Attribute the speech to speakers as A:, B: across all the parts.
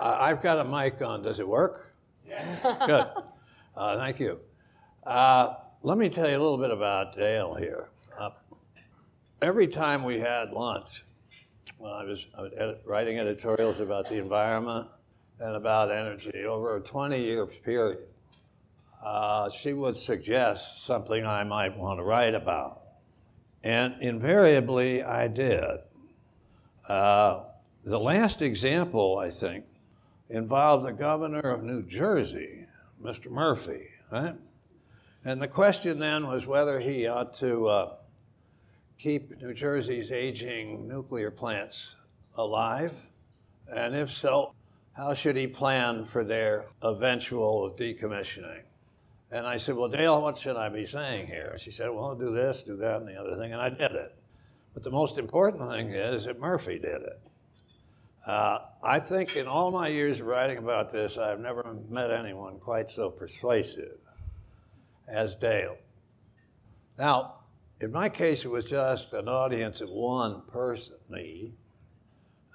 A: Uh, I've got a mic on. Does it work? Yes. Good. Uh, thank you. Uh, let me tell you a little bit about Dale here. Uh, every time we had lunch, when I was, I was edit, writing editorials about the environment and about energy over a 20 year period, uh, she would suggest something I might want to write about. And invariably, I did. Uh, the last example, I think, involved the governor of New Jersey, Mr. Murphy, right? And the question then was whether he ought to uh, keep New Jersey's aging nuclear plants alive, and if so, how should he plan for their eventual decommissioning? And I said, Well, Dale, what should I be saying here? She said, Well, do this, do that, and the other thing, and I did it. But the most important thing is that Murphy did it. Uh, I think in all my years of writing about this, I've never met anyone quite so persuasive as Dale. Now, in my case, it was just an audience of one person, me,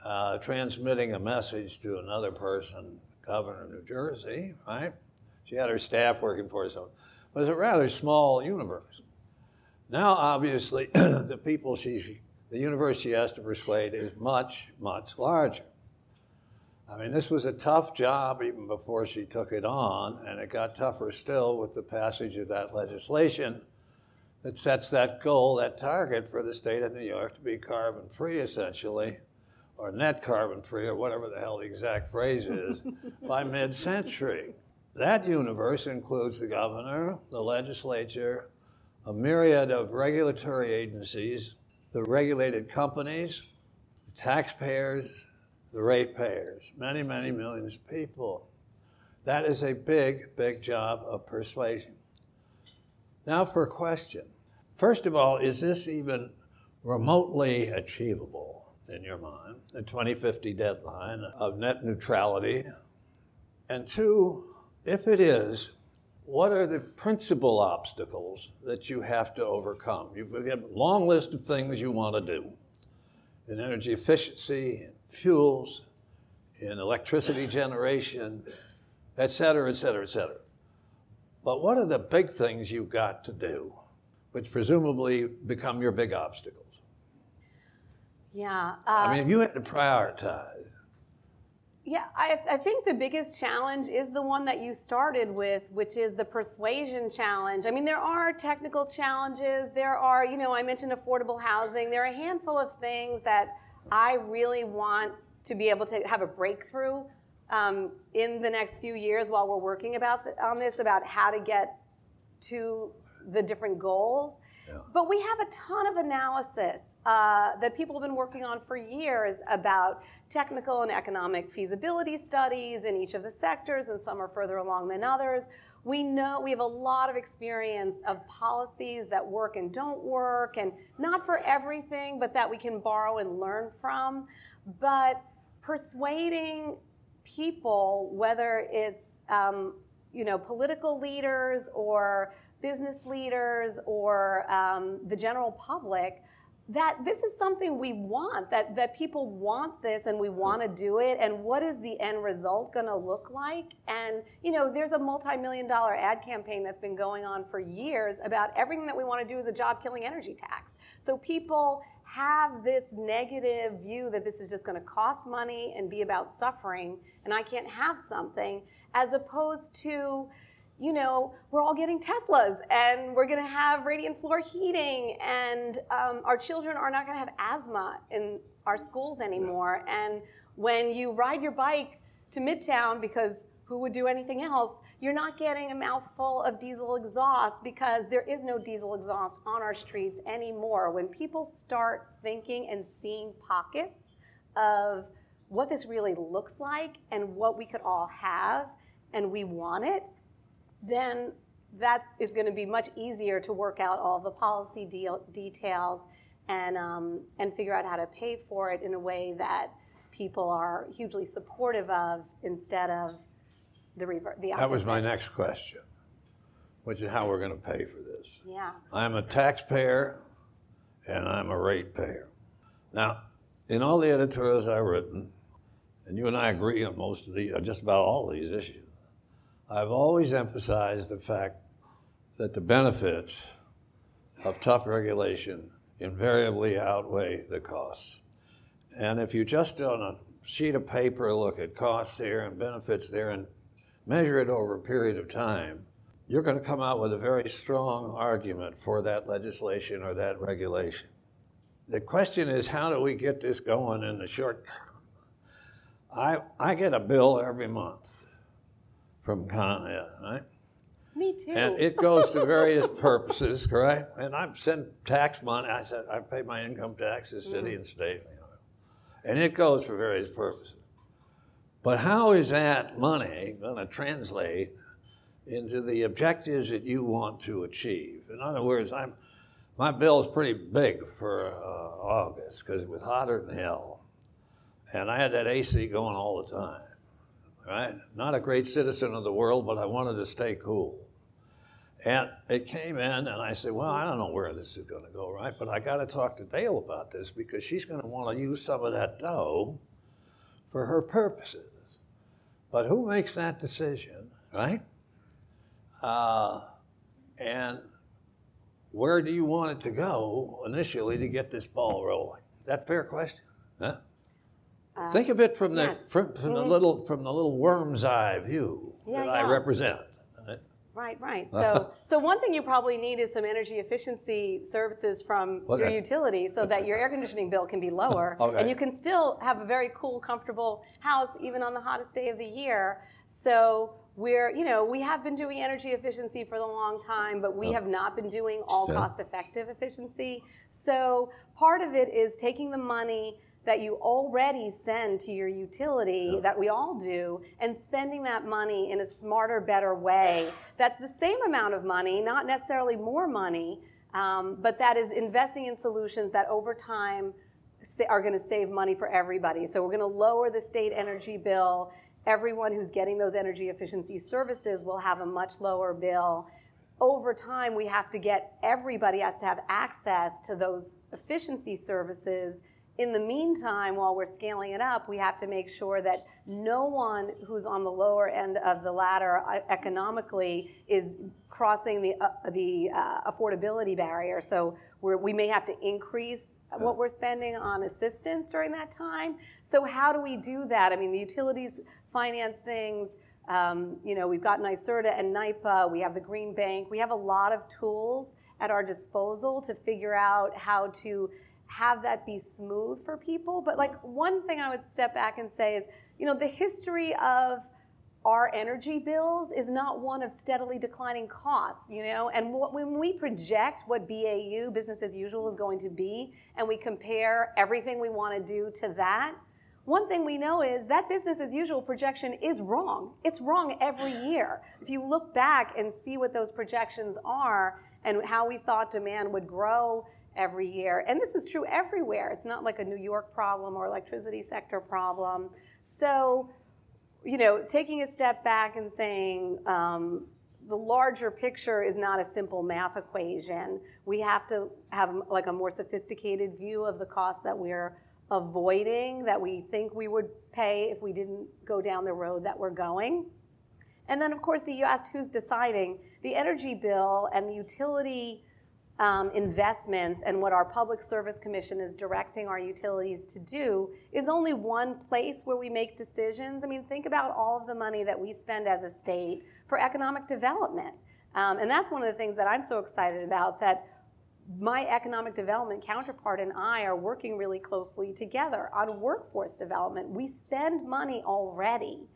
A: uh, transmitting a message to another person, governor of New Jersey, right? She had her staff working for her, so it was a rather small universe. Now, obviously, the people she, the universe she has to persuade is much, much larger. I mean, this was a tough job even before she took it on, and it got tougher still with the passage of that legislation that sets that goal, that target for the state of New York to be carbon free, essentially, or net carbon free, or whatever the hell the exact phrase is, by mid century. That universe includes the governor, the legislature, a myriad of regulatory agencies, the regulated companies, the taxpayers, the ratepayers, many, many millions of people. That is a big, big job of persuasion. Now for a question. First of all, is this even remotely achievable in your mind, the 2050 deadline of net neutrality? And two, if it is, what are the principal obstacles that you have to overcome? You've got a long list of things you want to do in energy efficiency, in fuels, in electricity generation, et cetera, et cetera, et cetera. But what are the big things you've got to do, which presumably become your big obstacles?
B: Yeah. Uh,
A: I mean, if you had to prioritize,
B: yeah, I, I, think the biggest challenge is the one that you started with, which is the persuasion challenge. I mean, there are technical challenges. There are, you know, I mentioned affordable housing. There are a handful of things that I really want to be able to have a breakthrough um, in the next few years while we're working about the, on this about how to get to the different goals. Yeah. But we have a ton of analysis uh, that people have been working on for years about technical and economic feasibility studies in each of the sectors, and some are further along than others. We know we have a lot of experience of policies that work and don't work, and not for everything, but that we can borrow and learn from. But persuading people, whether it's um, you know political leaders or business leaders or um, the general public that this is something we want that that people want this and we want to do it. And what is the end result going to look like? And you know there's a multi-million dollar ad campaign that's been going on for years about everything that we want to do is a job killing energy tax. So people have this negative view that this is just going to cost money and be about suffering and i can't have something as opposed to you know, we're all getting Teslas and we're going to have radiant floor heating and um, our children are not going to have asthma in our schools anymore. And when you ride your bike to Midtown, because who would do anything else, you're not getting a mouthful of diesel exhaust because there is no diesel exhaust on our streets anymore. When people start thinking and seeing pockets of what this really looks like and what we could all have, and we want it, then that is going to be much easier to work out all the policy deal, details and, um, and figure out how to pay for it in a way that people are hugely supportive of instead of the reverse.
A: That was my next question, which is how we're going to pay for this.
B: Yeah.
A: I'm a taxpayer and I'm a ratepayer. Now, in all the editorials I've written, and you and I agree on most of the, just about all these issues. I've always emphasized the fact that the benefits of tough regulation invariably outweigh the costs. And if you just on a sheet of paper look at costs there and benefits there and measure it over a period of time, you're going to come out with a very strong argument for that legislation or that regulation. The question is, how do we get this going in the short term? I, I get a bill every month from Con Ed, right?
B: Me too.
A: And it goes to various purposes, correct? And I send tax money. I said I pay my income taxes, city mm-hmm. and state, you know, and it goes for various purposes. But how is that money going to translate into the objectives that you want to achieve? In other words, I'm my bill is pretty big for uh, August because it was hotter than hell, and I had that AC going all the time. Right? Not a great citizen of the world, but I wanted to stay cool. And it came in, and I said, Well, I don't know where this is going to go, right? But I got to talk to Dale about this because she's going to want to use some of that dough for her purposes. But who makes that decision, right? Uh, and where do you want it to go initially to get this ball rolling? That fair question? Huh? Uh, Think of it from the yes. from, from mm-hmm. the little from the little worm's eye view yeah, that yeah. I represent.
B: Right, right. So, so one thing you probably need is some energy efficiency services from okay. your utility, so that your air conditioning bill can be lower, okay. and you can still have a very cool, comfortable house even on the hottest day of the year. So we're, you know, we have been doing energy efficiency for a long time, but we have not been doing all yeah. cost-effective efficiency. So part of it is taking the money that you already send to your utility yeah. that we all do and spending that money in a smarter, better way. That's the same amount of money, not necessarily more money, um, but that is investing in solutions that over time are going to save money for everybody. So we're going to lower the state energy bill. Everyone who's getting those energy efficiency services will have a much lower bill. Over time, we have to get everybody has to have access to those efficiency services in the meantime, while we're scaling it up, we have to make sure that no one who's on the lower end of the ladder uh, economically is crossing the, uh, the uh, affordability barrier. So we may have to increase what we're spending on assistance during that time. So how do we do that? I mean, the utilities finance things. Um, you know, we've got NYSERDA and NYPA. We have the Green Bank. We have a lot of tools at our disposal to figure out how to have that be smooth for people. But like one thing I would step back and say is, you know, the history of our energy bills is not one of steadily declining costs, you know? And what, when we project what BAU, business as usual, is going to be, and we compare everything we want to do to that, one thing we know is that business as usual projection is wrong. It's wrong every year. If you look back and see what those projections are and how we thought demand would grow every year. And this is true everywhere. It's not like a New York problem or electricity sector problem. So, you know, taking a step back and saying um, the larger picture is not a simple math equation. We have to have like a more sophisticated view of the costs that we're avoiding, that we think we would pay if we didn't go down the road that we're going. And then, of course, the, you asked who's deciding. The energy bill and the utility um, investments and what our Public Service Commission is directing our utilities to do is only one place where we make decisions. I mean, think about all of the money that we spend as a state for economic development. Um, and that's one of the things that I'm so excited about that my economic development counterpart and I are working really closely together on workforce development. We spend money already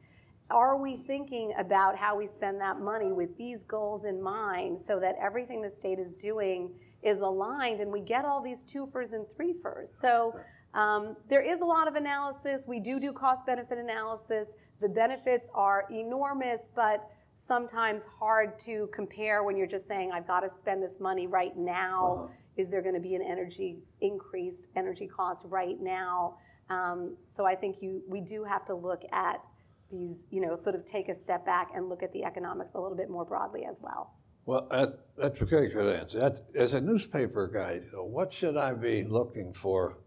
B: are we thinking about how we spend that money with these goals in mind so that everything the state is doing is aligned and we get all these twofers and threefers? So um, there is a lot of analysis. We do do cost benefit analysis. The benefits are enormous, but sometimes hard to compare when you're just saying, I've got to spend this money right now. Uh-huh. Is there going to be an energy increased energy cost right now? Um, so I think you we do have to look at these, you know, sort of take a step back and look at the economics a little bit more broadly as well.
A: Well, that, that's a very good answer. That's, as a newspaper guy, what should I be looking for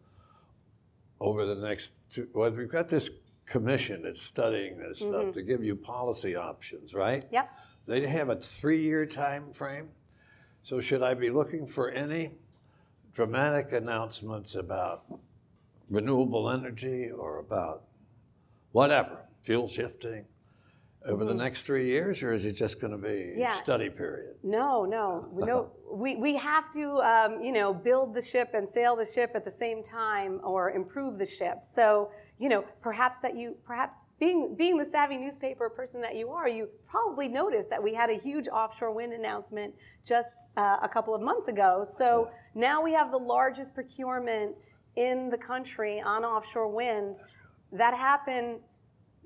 A: over the next two? Well, we've got this commission that's studying this stuff mm-hmm. to give you policy options, right?
B: Yep.
A: They have a three-year time frame. So should I be looking for any dramatic announcements about renewable energy or about whatever, fuel shifting over the next three years, or is it just going to be
B: Yeah.
A: study period?
B: No, no, no. we, we have to, um, you know, build the ship and sail the ship at the same time, or improve the ship. So, you know, perhaps that you, perhaps being being the savvy newspaper person that you are, you probably noticed that we had a huge offshore wind announcement just uh, a couple of months ago. So now we have the largest procurement in the country on offshore wind. That happened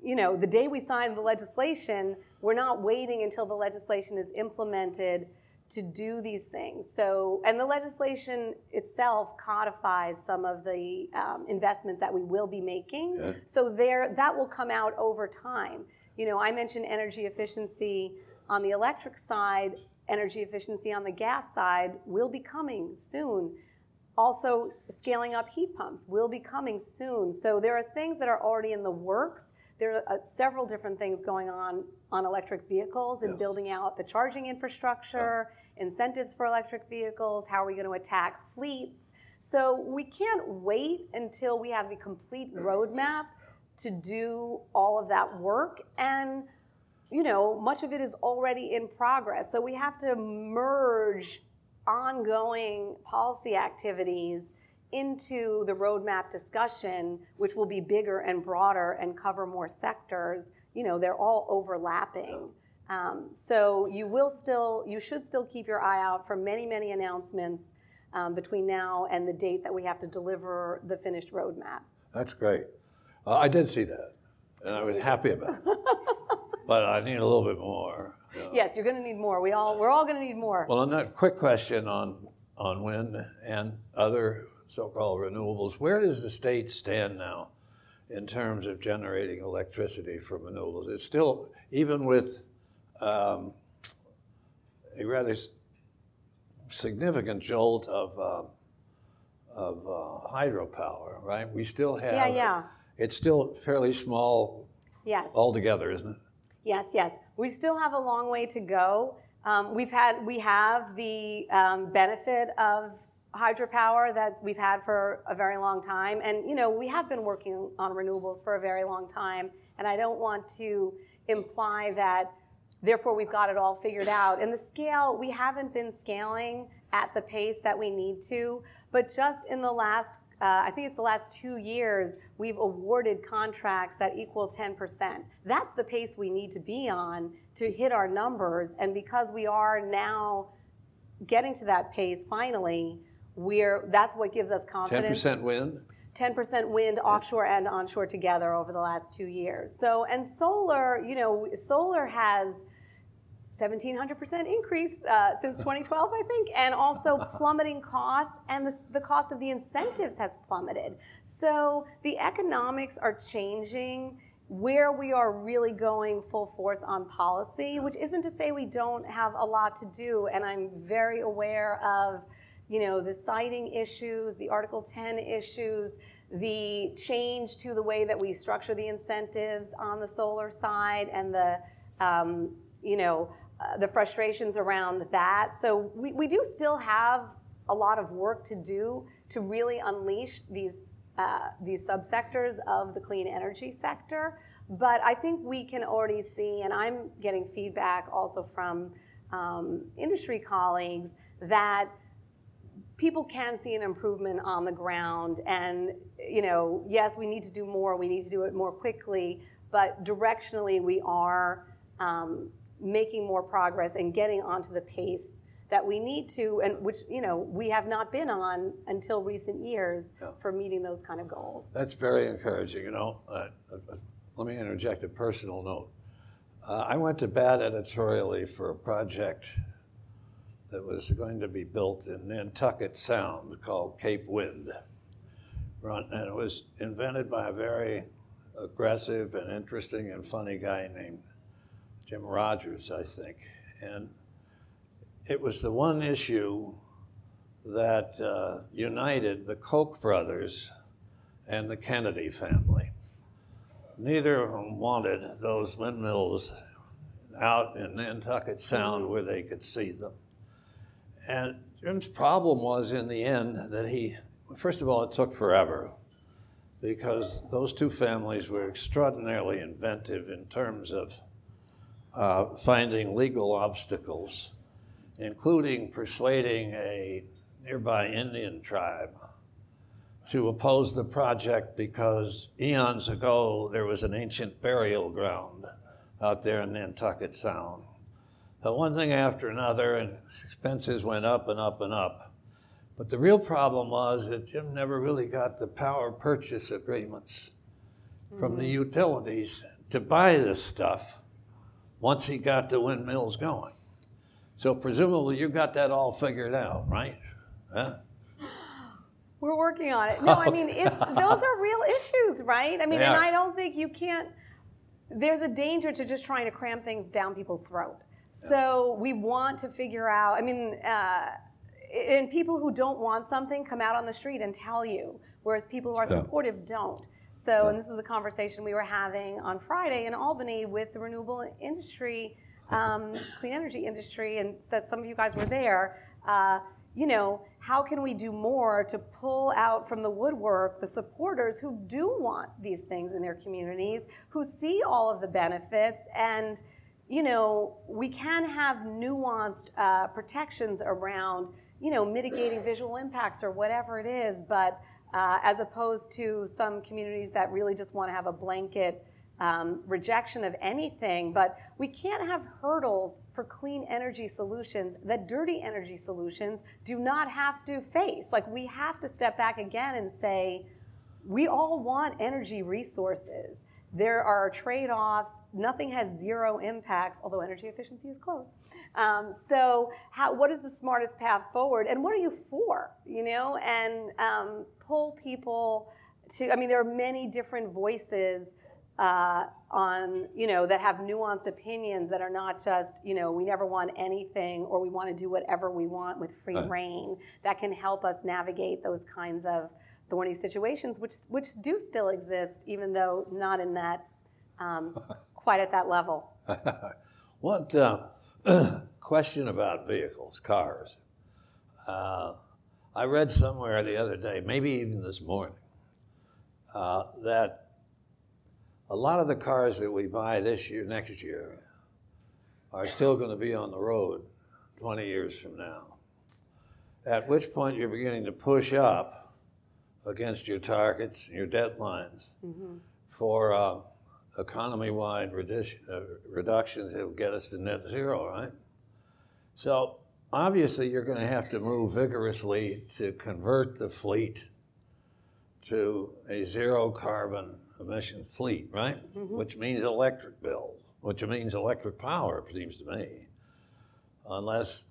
B: you know, the day we sign the legislation, we're not waiting until the legislation is implemented to do these things. So, and the legislation itself codifies some of the um, investments that we will be making.
A: Yeah.
B: So there, that will come out over time. You know, I mentioned energy efficiency on the electric side, energy efficiency on the gas side will be coming soon. Also, scaling up heat pumps will be coming soon. So there are things that are already in the works. There are uh, several different things going on on electric vehicles and
A: Yeah.
B: building out the charging infrastructure, incentives for electric vehicles, how are we going to attack fleets. So we can't wait until we have a complete roadmap to do all of that work. And you know, much of it is already in progress. So we have to merge ongoing policy activities into the roadmap discussion, which will be bigger and broader and cover more sectors. You know, they're all overlapping. Um, so you will still, you should still keep your eye out for many, many announcements um, between now and the date that we have to deliver the finished roadmap.
A: That's great. Uh, I did see that, and I was happy about it. but I need a little bit more. you know.
B: Yes, you're going to need more. We all, we're all going to need more.
A: Well, on that quick question on, on wind and other so-called renewables, where does the state stand now in terms of generating electricity from renewables? It's still, even with um, a rather s- significant jolt of, um of uh, hydropower, right? We still have.
B: Yeah, yeah.
A: It's still fairly small
B: yes.
A: altogether, isn't it?
B: Yes, yes. We still have a long way to go. Um, we've had, we have the um, benefit of hydropower that we've had for a very long time, and you know we have been working on renewables for a very long time. And I don't want to imply that, therefore, we've got it all figured out. And the scale, we haven't been scaling at the pace that we need to, but just in the last uh, I think it's the last two years, we've awarded contracts that equal 10%. That's the pace we need to be on to hit our numbers. And because we are now getting to that pace finally, we're, that's what gives us confidence.
A: Ten
B: confidence.
A: percent wind.
B: 10% wind offshore and onshore together over the last two years. So, and solar, you know, solar has 1700% increase uh, since 2012, I think, and also plummeting costs, and the, the cost of the incentives has plummeted. So the economics are changing where we are really going full force on policy, which isn't to say we don't have a lot to do, and I'm very aware of you know, the siting issues, the Article 10 issues, the change to the way that we structure the incentives on the solar side, and the, um, you know, uh, the frustrations around that. So we, we do still have a lot of work to do to really unleash these uh, these subsectors of the clean energy sector. But I think we can already see, and I'm getting feedback also from um, industry colleagues that people can see an improvement on the ground and you know yes we need to do more we need to do it more quickly but directionally we are um, making more progress and getting onto the pace that we need to and which you know we have not been on until recent years
A: Yeah.
B: for meeting those kind of goals
A: That's very encouraging. You know, uh, uh, let me interject a personal note. Uh, I went to bat editorially for a project that was going to be built in Nantucket Sound called Cape Wind. And it was invented by a very aggressive and interesting and funny guy named Jim Rogers, I think. And it was the one issue that uh, united the Koch brothers and the Kennedy family. neither of them wanted those windmills out in Nantucket Sound where they could see them. And Jim's problem was in the end that he, first of all, it took forever because those two families were extraordinarily inventive in terms of uh, finding legal obstacles, including persuading a nearby Indian tribe to oppose the project because eons ago there was an ancient burial ground out there in Nantucket Sound. But one thing after another, and expenses went up and up and up. But the real problem was that Jim never really got the power purchase agreements mm-hmm. from the mm-hmm. utilities to buy this stuff once he got the windmills going. So presumably you got that all figured out, right? Huh?
B: We're working on it. No, I mean, those are real issues, right? I mean, and I don't think you can't, there's a danger to just trying to cram things down people's throat. So we want to figure out, I mean, uh, and people who don't want something come out on the street and tell you, whereas people who are supportive don't. So, and this is a conversation we were having on Friday in Albany with the renewable industry, um, clean energy industry, and that some of you guys were there. Uh, you know, how can we do more to pull out from the woodwork the supporters who do want these things in their communities, who see all of the benefits, and, you know, we can have nuanced uh, protections around, you know, mitigating visual impacts or whatever it is, but uh, as opposed to some communities that really just want to have a blanket um, rejection of anything, but we can't have hurdles for clean energy solutions that dirty energy solutions do not have to face. Like we have to step back again and say, we all want energy resources. There are trade offs. Nothing has zero impacts, although energy efficiency is close. Um, so, how, what is the smartest path forward? And what are you for? You know, and um, pull people to, I mean, there are many different voices uh, on you know that have nuanced opinions that are not just you know we never want anything or we want to do whatever we want with free reign that can help us navigate those kinds of thorny situations which which do still exist even though not in that um, quite at that level
A: what uh, question about vehicles cars uh, i read somewhere the other day maybe even this morning uh, that a lot of the cars that we buy this year, next year, are still going to be on the road 20 years from now. At which point you're beginning to push up against your targets, your deadlines mm-hmm. for uh, economy wide uh, reductions that will get us to net zero, right? So obviously, you're going to have to move vigorously to convert the fleet to a zero carbon emission fleet, right? Mm-hmm. Which means electric bill, which means electric power, it seems to me. Unless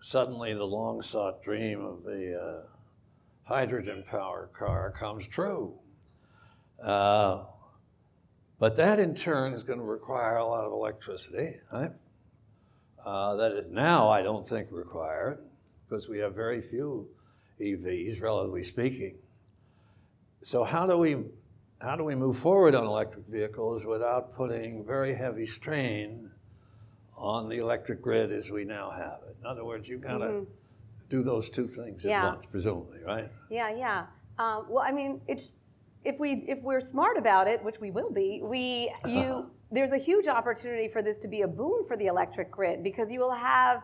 A: suddenly the long sought dream of the uh, hydrogen powered car comes true. Uh, but that in turn is going to require a lot of electricity, right? Uh, that is now, I don't think, required because we have very few EVs, relatively speaking. So, how do we how do we move forward on electric vehicles without putting very heavy strain on the electric grid as we now have it? In other words, you've got to mm-hmm. Do those two things yeah. at once, presumably, right?
B: Yeah, yeah. Um, well, I mean, it's, if we if we're smart about it, which we will be, we you there's a huge opportunity for this to be a boon for the electric grid because you will have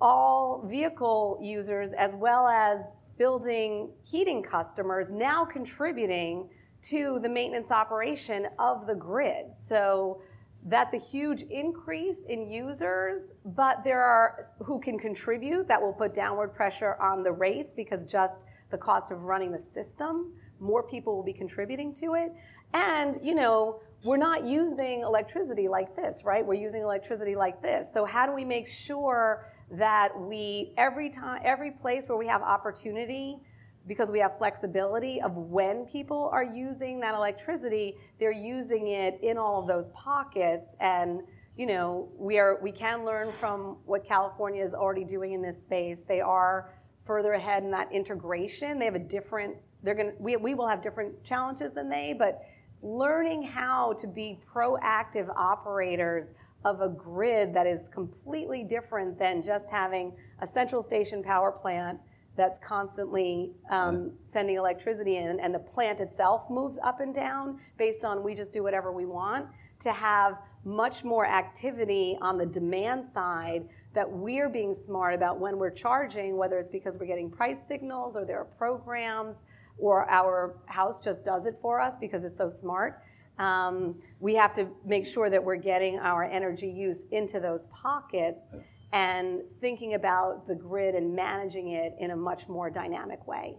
B: all vehicle users as well as building heating customers now contributing to the maintenance operation of the grid. So that's a huge increase in users, but there are who can contribute that will put downward pressure on the rates because just the cost of running the system, more people will be contributing to it. And, you know, we're not using electricity like this, right? We're using electricity like this. So how do we make sure that we every time every place where we have opportunity because we have flexibility of when people are using that electricity, they're using it in all of those pockets. And you know, we are we can learn from what California is already doing in this space. They are further ahead in that integration. They have a different. They're going. We we will have different challenges than they, but learning how to be proactive operators of a grid that is completely different than just having a central station power plant that's constantly um, sending electricity in, and the plant itself moves up and down based on we just do whatever we want, to have much more activity on the demand side that we're being smart about when we're charging, whether it's because we're getting price signals or there are programs or our house just does it for us because it's so smart. Um, we have to make sure that we're getting our energy use into those pockets and thinking about the grid and managing it in a much more dynamic way.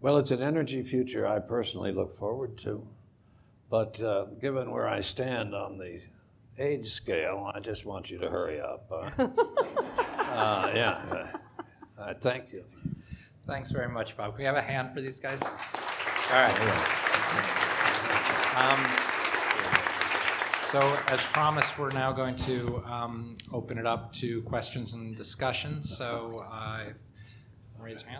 A: Well, it's an energy future I personally look forward to. But uh, given where I stand on the age scale, I just want you to hurry up. Uh, uh, yeah. Uh, thank you.
C: Thanks very much, Bob. Can we have a hand for these guys? All right. Um, so, as promised, we're now going to um, open it up to questions and discussion. So, uh, raise your hands.